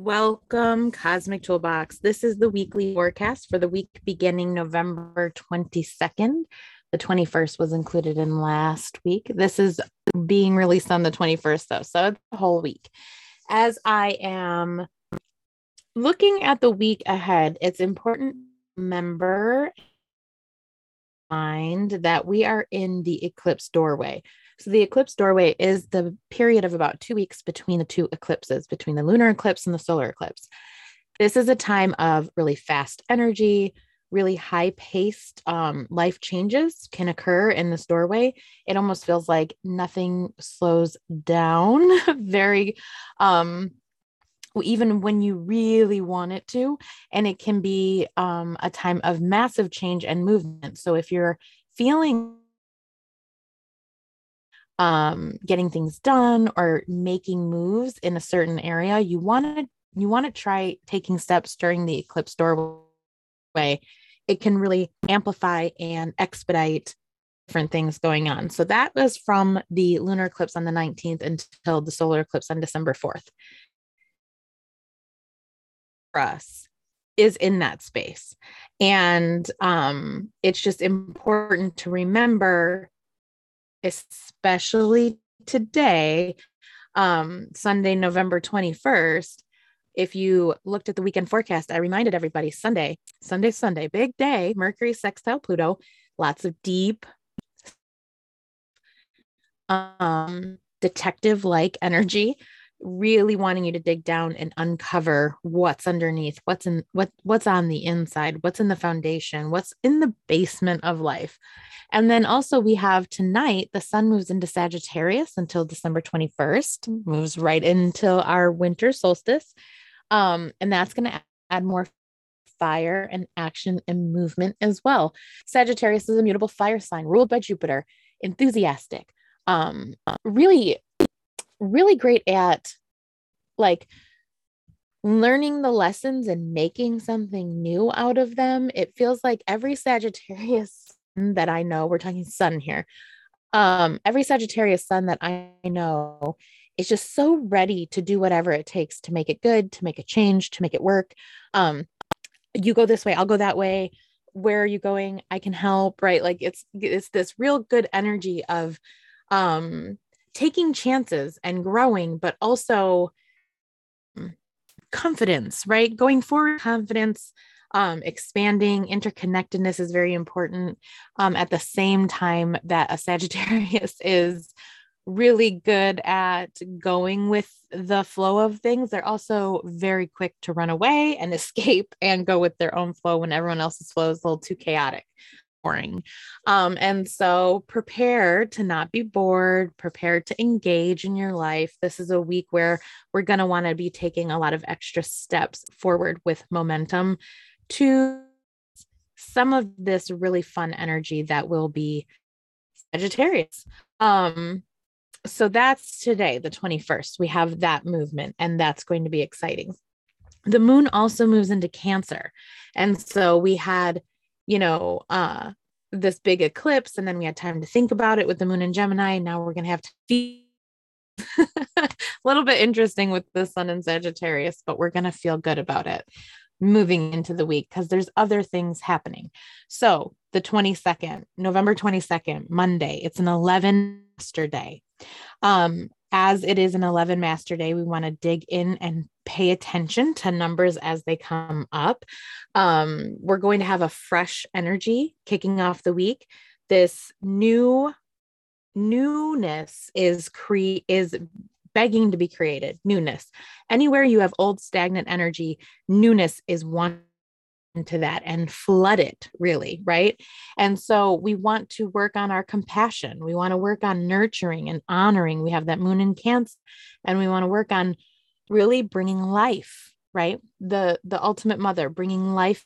Welcome, Cosmic Toolbox. This is the weekly forecast for the week beginning November 22nd. The 21st was included in last week. This is being released on the 21st, though, so a whole week. As I am looking at the week ahead, it's important to remember mind that we are in the eclipse doorway. So the eclipse doorway is the period of about two weeks between the two eclipses, between the lunar eclipse and the solar eclipse. This is a time of really fast energy, really high paced um, life changes can occur in this doorway. It almost feels like nothing slows down very, um, even when you really want it to. And it can be um, a time of massive change and movement. So if you're feeling um, getting things done or making moves in a certain area, you want to you want to try taking steps during the eclipse doorway. It can really amplify and expedite different things going on. So that was from the lunar eclipse on the 19th until the solar eclipse on December 4th. For us is in that space. And um, it's just important to remember especially today, um, Sunday, November 21st. If you looked at the weekend forecast, I reminded everybody Sunday, Sunday, Sunday, big day, Mercury sextile Pluto, lots of deep, um, detective like energy really wanting you to dig down and uncover what's underneath what's in what what's on the inside what's in the foundation what's in the basement of life. And then also we have tonight the sun moves into sagittarius until december 21st moves right into our winter solstice. Um, and that's going to add more fire and action and movement as well. Sagittarius is a mutable fire sign ruled by jupiter. Enthusiastic. Um, really really great at like learning the lessons and making something new out of them. It feels like every Sagittarius that I know, we're talking sun here. Um, every Sagittarius sun that I know is just so ready to do whatever it takes to make it good, to make a change, to make it work. Um, you go this way, I'll go that way. Where are you going? I can help, right? Like it's it's this real good energy of um taking chances and growing, but also mm, confidence, right? Going forward, confidence, um, expanding, interconnectedness is very important. Um, at the same time that a Sagittarius is really good at going with the flow of things, they're also very quick to run away and escape and go with their own flow when everyone else's flow is a little too chaotic boring. Um, and so prepare to not be bored, prepare to engage in your life. This is a week where we're going to want to be taking a lot of extra steps forward with momentum to some of this really fun energy that will be Sagittarius. Um, so that's today, the 21st. We have that movement, and that's going to be exciting. The moon also moves into Cancer. And so we had you know, uh, this big eclipse, and then we had time to think about it with the moon in Gemini. Now we're gonna have to a little bit interesting with the sun in Sagittarius, but we're gonna feel good about it moving into the week because there's other things happening. So the 22nd, November 22nd, Monday, it's an 11 master day. Um, as it is an 11 master day, we want to dig in and pay attention to numbers as they come up. Um, we're going to have a fresh energy kicking off the week. This new newness is cre is begging to be created. Newness. Anywhere you have old stagnant energy, newness is one into that and flood it really right and so we want to work on our compassion we want to work on nurturing and honoring we have that moon in cancer and we want to work on really bringing life right the the ultimate mother bringing life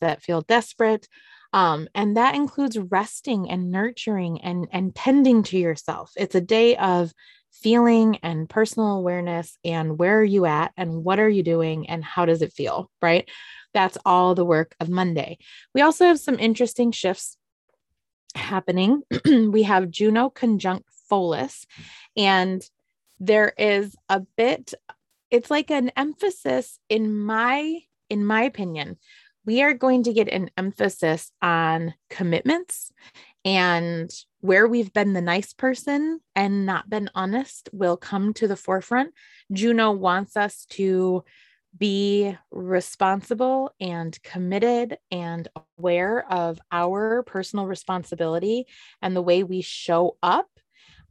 that feel desperate um, and that includes resting and nurturing and and tending to yourself it's a day of feeling and personal awareness and where are you at and what are you doing and how does it feel right that's all the work of Monday. We also have some interesting shifts happening. we have Juno conjunct Pholus, and there is a bit it's like an emphasis in my in my opinion we are going to get an emphasis on commitments and where we've been the nice person and not been honest will come to the forefront. Juno wants us to be responsible and committed and aware of our personal responsibility and the way we show up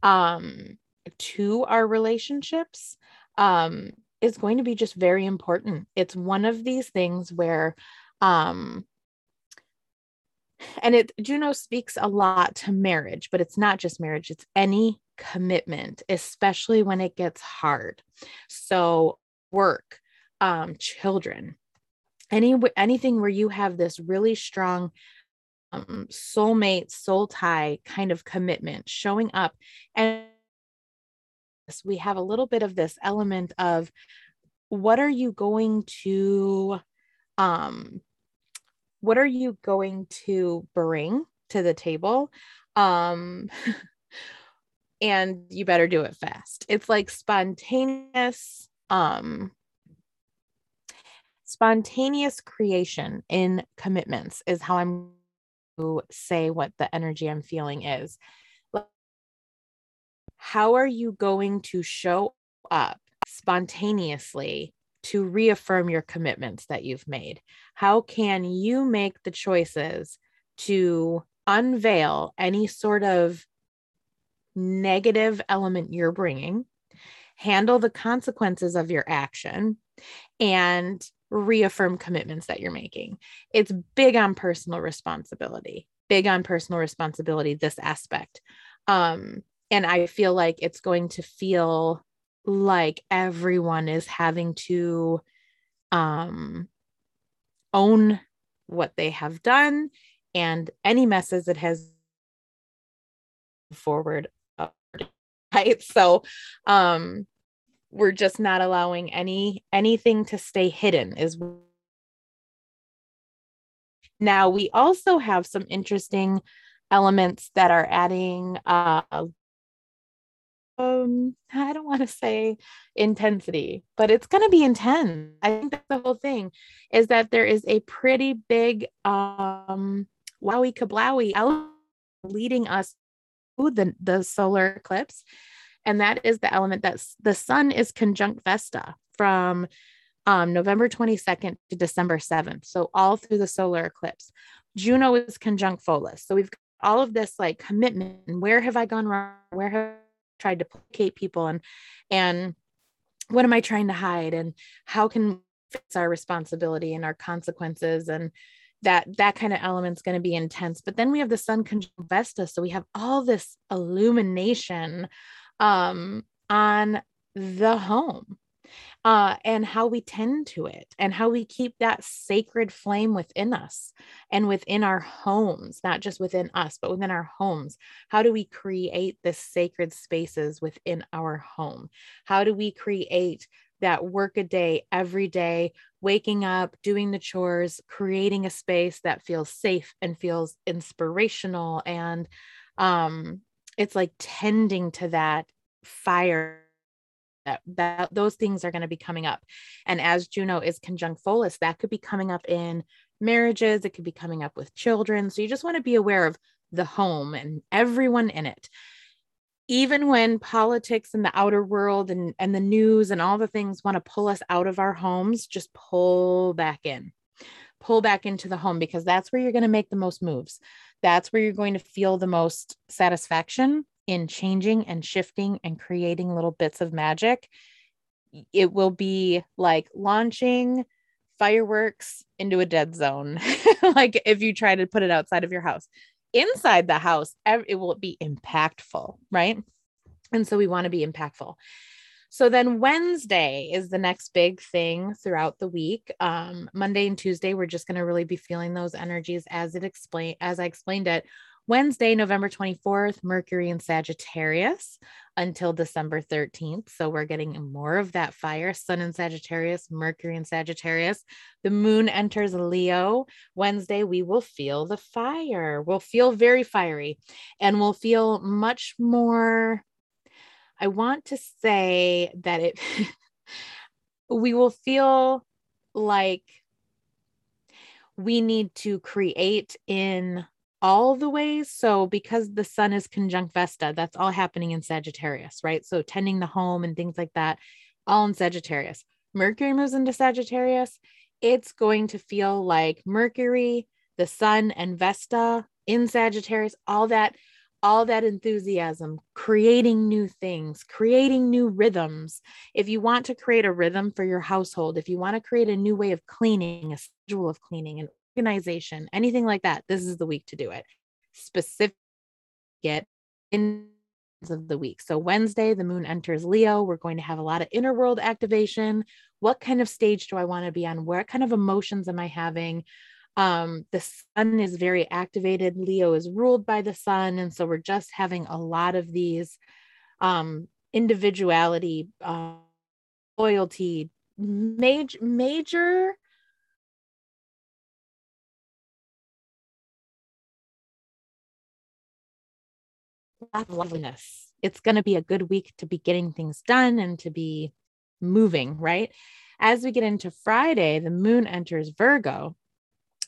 um, to our relationships um, is going to be just very important. It's one of these things where um, and it Juno speaks a lot to marriage, but it's not just marriage, it's any commitment, especially when it gets hard. So work, um, children, any anything where you have this really strong um, soulmate, soul tie kind of commitment showing up. And we have a little bit of this element of what are you going to um what are you going to bring to the table? Um and you better do it fast. It's like spontaneous um spontaneous creation in commitments is how i'm to say what the energy i'm feeling is how are you going to show up spontaneously to reaffirm your commitments that you've made? How can you make the choices to unveil any sort of negative element you're bringing, handle the consequences of your action, and reaffirm commitments that you're making? It's big on personal responsibility, big on personal responsibility, this aspect. Um, and I feel like it's going to feel like everyone is having to um own what they have done and any messes it has forward right? So um we're just not allowing any anything to stay hidden is now we also have some interesting elements that are adding uh um i don't want to say intensity but it's going to be intense. I think that's the whole thing is that there is a pretty big um wowie kablowie leading us to the, the solar eclipse and that is the element that the sun is conjunct vesta from um, november 22nd to december 7th so all through the solar eclipse. Juno is conjunct pholus so we've got all of this like commitment and where have i gone wrong? Where have tried to placate people and and what am i trying to hide and how can fix our responsibility and our consequences and that that kind of element's going to be intense. But then we have the sun conjunct vesta so we have all this illumination um on the home uh, and how we tend to it and how we keep that sacred flame within us and within our homes, not just within us, but within our homes. How do we create the sacred spaces within our home? How do we create that work a day every day, waking up, doing the chores, creating a space that feels safe and feels inspirational and um it's like tending to that fire that, that those things are going to be coming up. And as Juno is conjunct Pholus, that could be coming up in marriages, it could be coming up with children. So you just want to be aware of the home and everyone in it. Even when politics and the outer world and, and the news and all the things want to pull us out of our homes, just pull back in, pull back into the home because that's where you're going to make the most moves. That's where you're going to feel the most satisfaction in changing and shifting and creating little bits of magic, it will be like launching fireworks into a dead zone. like if you try to put it outside of your house, inside the house, it will be impactful, right? And so we want to be impactful. So then Wednesday is the next big thing throughout the week. Um, Monday and Tuesday, we're just going to really be feeling those energies as it explained, as I explained it Wednesday, November 24th, Mercury in Sagittarius until December 13th. So we're getting more of that fire. Sun in Sagittarius, Mercury in Sagittarius. The moon enters Leo. Wednesday, we will feel the fire. We'll feel very fiery and we'll feel much more. I want to say that it. we will feel like we need to create in all the ways. So, because the sun is conjunct Vesta, that's all happening in Sagittarius, right? So, tending the home and things like that, all in Sagittarius. Mercury moves into Sagittarius. It's going to feel like Mercury, the sun, and Vesta in Sagittarius, all that all that enthusiasm, creating new things, creating new rhythms. If you want to create a rhythm for your household, if you want to create a new way of cleaning, a schedule of cleaning, an organization, anything like that, this is the week to do it. Specific get in of the week. So Wednesday, the moon enters Leo. We're going to have a lot of inner world activation. What kind of stage do I want to be on? What kind of emotions am I having? um, the sun is very activated. Leo is ruled by the sun. And so we're just having a lot of these um, individuality, uh, loyalty, major, major. Loveliness. It's going to be a good week to be getting things done and to be moving, right? As we get into Friday, the moon enters Virgo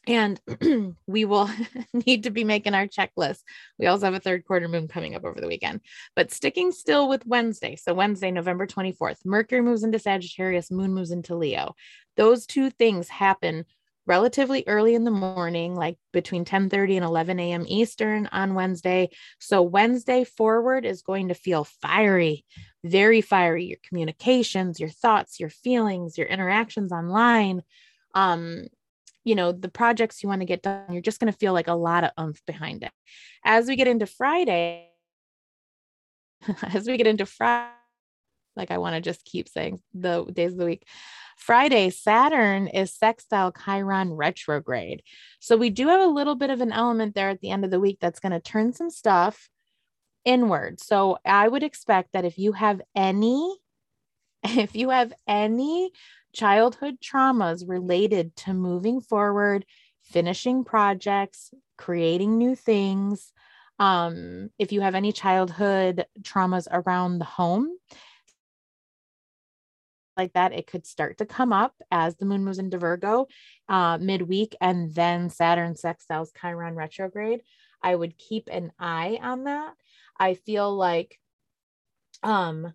and we will need to be making our checklist. We also have a third quarter moon coming up over the weekend, but sticking still with Wednesday. So, Wednesday, November 24th, Mercury moves into Sagittarius, moon moves into Leo. Those two things happen relatively early in the morning, like between 10 30 and 11 a.m. Eastern on Wednesday. So, Wednesday forward is going to feel fiery, very fiery. Your communications, your thoughts, your feelings, your interactions online. Um, you know the projects you want to get done you're just going to feel like a lot of umph behind it as we get into friday as we get into friday like i want to just keep saying the days of the week friday saturn is sextile chiron retrograde so we do have a little bit of an element there at the end of the week that's going to turn some stuff inward so i would expect that if you have any if you have any childhood traumas related to moving forward, finishing projects, creating new things. Um, if you have any childhood traumas around the home, like that, it could start to come up as the moon moves into Virgo uh, midweek and then Saturn sextiles Chiron retrograde. I would keep an eye on that. I feel like um,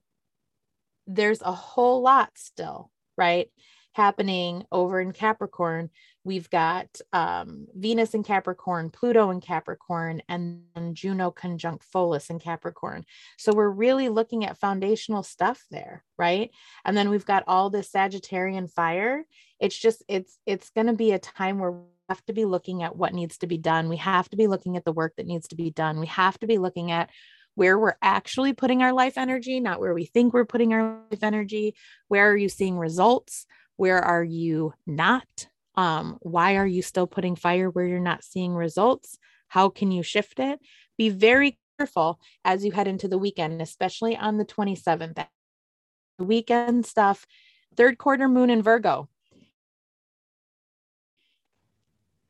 there's a whole lot still right? Happening over in Capricorn. We've got um, Venus in Capricorn, Pluto in Capricorn, and Juno conjunct Pholus in Capricorn. So we're really looking at foundational stuff there, right? And then we've got all this Sagittarian fire. It's just it's it's going to be a time where we have to be looking at what needs to be done. We have to be looking at the work that needs to be done. We have to be looking at where we're actually putting our life energy, not where we think we're putting our life energy. Where are you seeing results? Where are you not? Um, why are you still putting fire where you're not seeing results? How can you shift it? Be very careful as you head into the weekend, especially on the 27th. The weekend stuff, third quarter moon in Virgo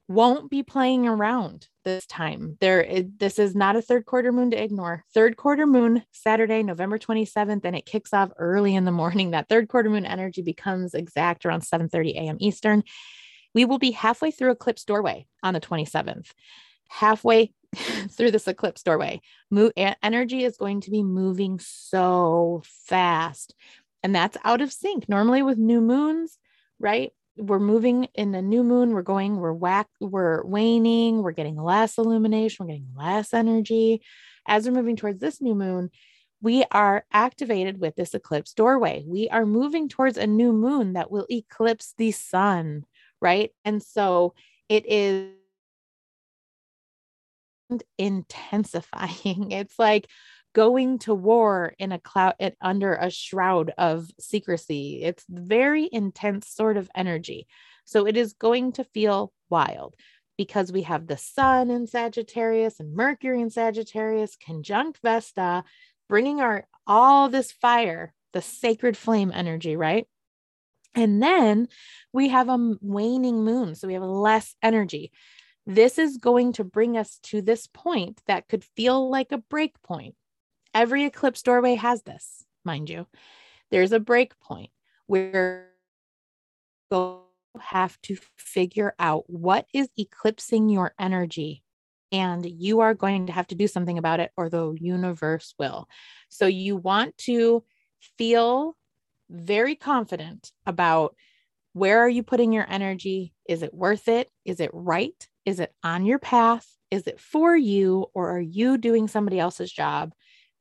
won't be playing around this time. There, this is not a third quarter moon to ignore. Third quarter moon, Saturday, November 27th, and it kicks off early in the morning. That third quarter moon energy becomes exact around 7:30 a.m. Eastern. We will be halfway through eclipse doorway on the 27th. Halfway through this eclipse doorway, Mo- energy is going to be moving so fast. And that's out of sync. Normally with new moons, right? we're moving in the new moon we're going we're whack we're waning we're getting less illumination we're getting less energy as we're moving towards this new moon we are activated with this eclipse doorway we are moving towards a new moon that will eclipse the sun right and so it is intensifying it's like going to war in a cloud under a shroud of secrecy. It's very intense sort of energy. So it is going to feel wild because we have the sun in Sagittarius and Mercury in Sagittarius, conjunct Vesta, bringing our all this fire, the sacred flame energy, right? And then we have a waning moon. So we have less energy. This is going to bring us to this point that could feel like a break point. Every eclipse doorway has this, mind you. There's a break point where go have to figure out what is eclipsing your energy and you are going to have to do something about it or the universe will. So you want to feel very confident about where are you putting your energy? Is it worth it? Is it right? Is it on your path? Is it for you or are you doing somebody else's job?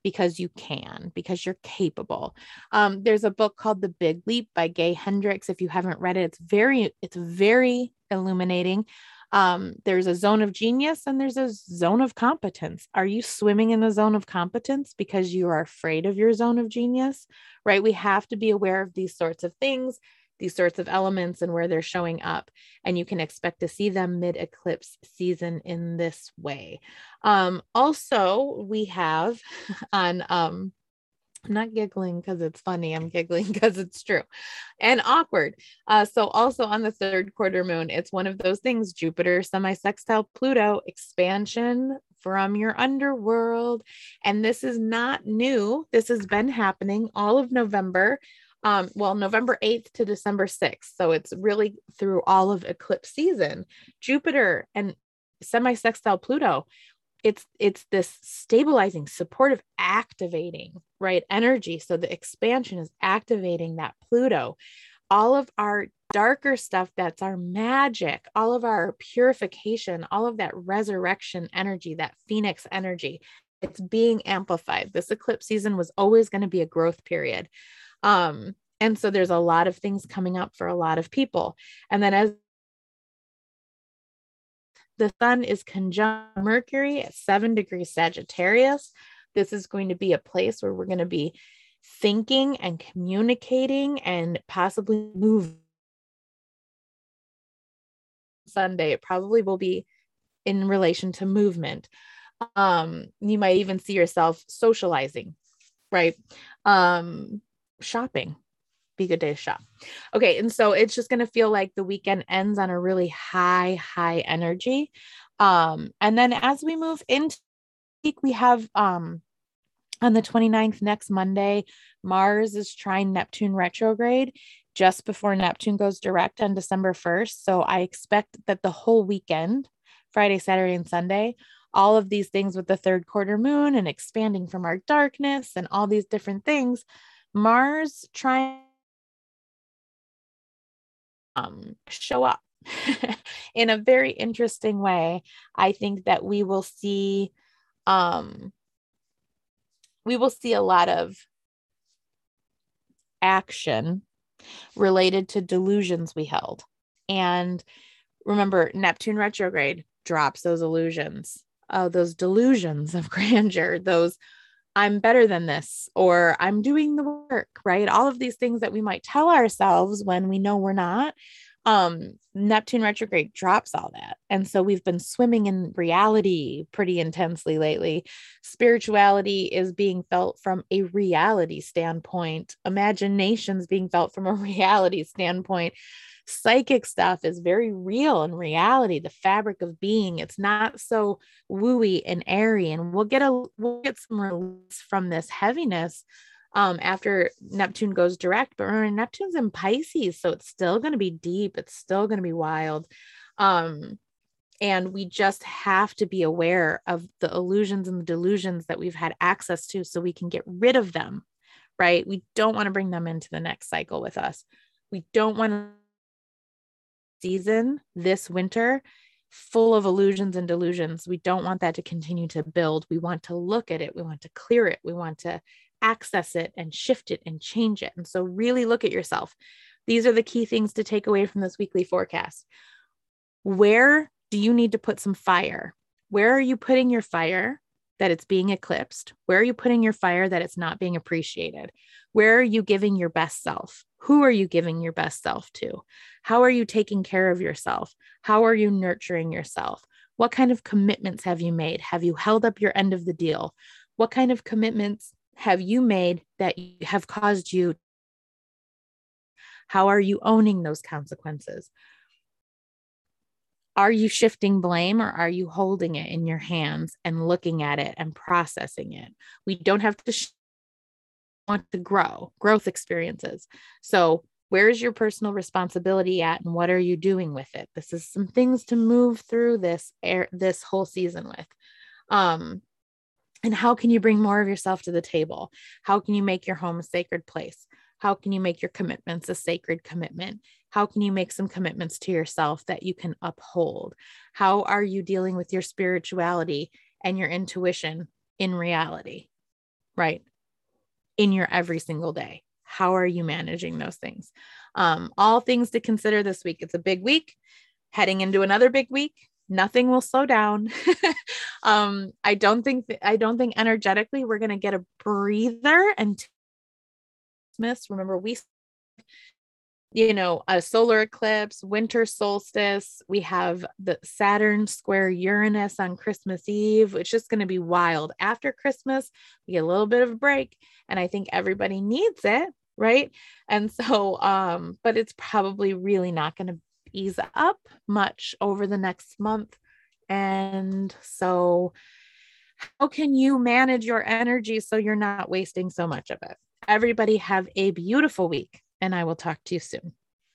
because you can, because you're capable. Um, there's a book called The Big Leap by Gay Hendricks. If you haven't read it, it's very, it's very illuminating. Um, there's a zone of genius and there's a zone of competence. Are you swimming in the zone of competence because you are afraid of your zone of genius? Right? We have to be aware of these sorts of things these sorts of elements and where they're showing up. And you can expect to see them mid eclipse season in this way. Um, also, we have on, um, I'm not giggling because it's funny. I'm giggling because it's true and awkward. Uh, so, also on the third quarter moon, it's one of those things Jupiter semi sextile Pluto expansion from your underworld. And this is not new. This has been happening all of November um, well, November 8th to December 6th. So it's really through all of eclipse season. Jupiter and semi-sextile Pluto, it's it's this stabilizing, supportive, activating, right? Energy. So the expansion is activating that Pluto. All of our darker stuff that's our magic, all of our purification, all of that resurrection energy, that phoenix energy, it's being amplified. This eclipse season was always going to be a growth period. Um, and so there's a lot of things coming up for a lot of people. And then as the sun is conjunct Mercury at seven degrees Sagittarius, this is going to be a place where we're going to be thinking and communicating and possibly move. Sunday, it probably will be in relation to movement. Um, you might even see yourself socializing, right? Um, shopping be good day to shop okay and so it's just going to feel like the weekend ends on a really high high energy um and then as we move into we have um on the 29th next monday mars is trine neptune retrograde just before neptune goes direct on december 1st so i expect that the whole weekend friday saturday and sunday all of these things with the third quarter moon and expanding from our darkness and all these different things Mars trying um show up in a very interesting way. I think that we will see um we will see a lot of action related to delusions we held. And remember, Neptune retrograde drops those illusions. Oh, those delusions of grandeur, those I'm better than this, or I'm doing the work, right? All of these things that we might tell ourselves when we know we're not. Um, Neptune retrograde drops all that. And so we've been swimming in reality pretty intensely lately. Spirituality is being felt from a reality standpoint, imaginations being felt from a reality standpoint psychic stuff is very real in reality the fabric of being it's not so wooey and airy and we'll get a we'll get some release from this heaviness um after neptune goes direct but remember neptune's in pisces so it's still going to be deep it's still going to be wild. Um and we just have to be aware of the illusions and the delusions that we've had access to so we can get rid of them right? We don't want to bring them into the next cycle with us. We don't want to season this winter full of illusions and delusions. We don't want that to continue to build. We want to look at it, we want to clear it, we want to access it and shift it and change it. And so, really look at yourself. These are the key things to take away from this weekly forecast. Where do you need to put some fire? Where are you putting your fire that it's being eclipsed? Where are you putting your fire that it's not being appreciated? Where are you giving your best self? Who are you giving your best self to? How are you taking care of yourself? How are you nurturing yourself? What kind of commitments have you made? Have you held up your end of the deal? What kind of commitments have you made that have caused you? How are you owning those consequences? Are you shifting blame or are you holding it in your hands and looking at it and processing it? We don't have to sh- want to grow, growth experiences. So where's your personal responsibility at and what are you doing with it this is some things to move through this air this whole season with um and how can you bring more of yourself to the table? How can you make your home a sacred place? How can you make your commitments a sacred commitment? How can you make some commitments to yourself that you can uphold? How are you dealing with your spirituality and your intuition in reality right? In your every single day. How are you managing those things? Um, all things to consider this week. It's a big week. Heading into another big week nothing will slow down um, i don't think th- i don't think energetically we're going to get a breather and Christmas. Remember, we you know, a solar eclipse, winter solstice. We have the Saturn square Uranus on Christmas Eve, It's just going to be wild. After Christmas, we get a little bit of a break, and I think everybody needs it, right? And so, um, but it's probably really not going to ease up much over the next month. And so, how can you manage your energy so you're not wasting so much of it? Everybody have a beautiful week and I will talk to you soon.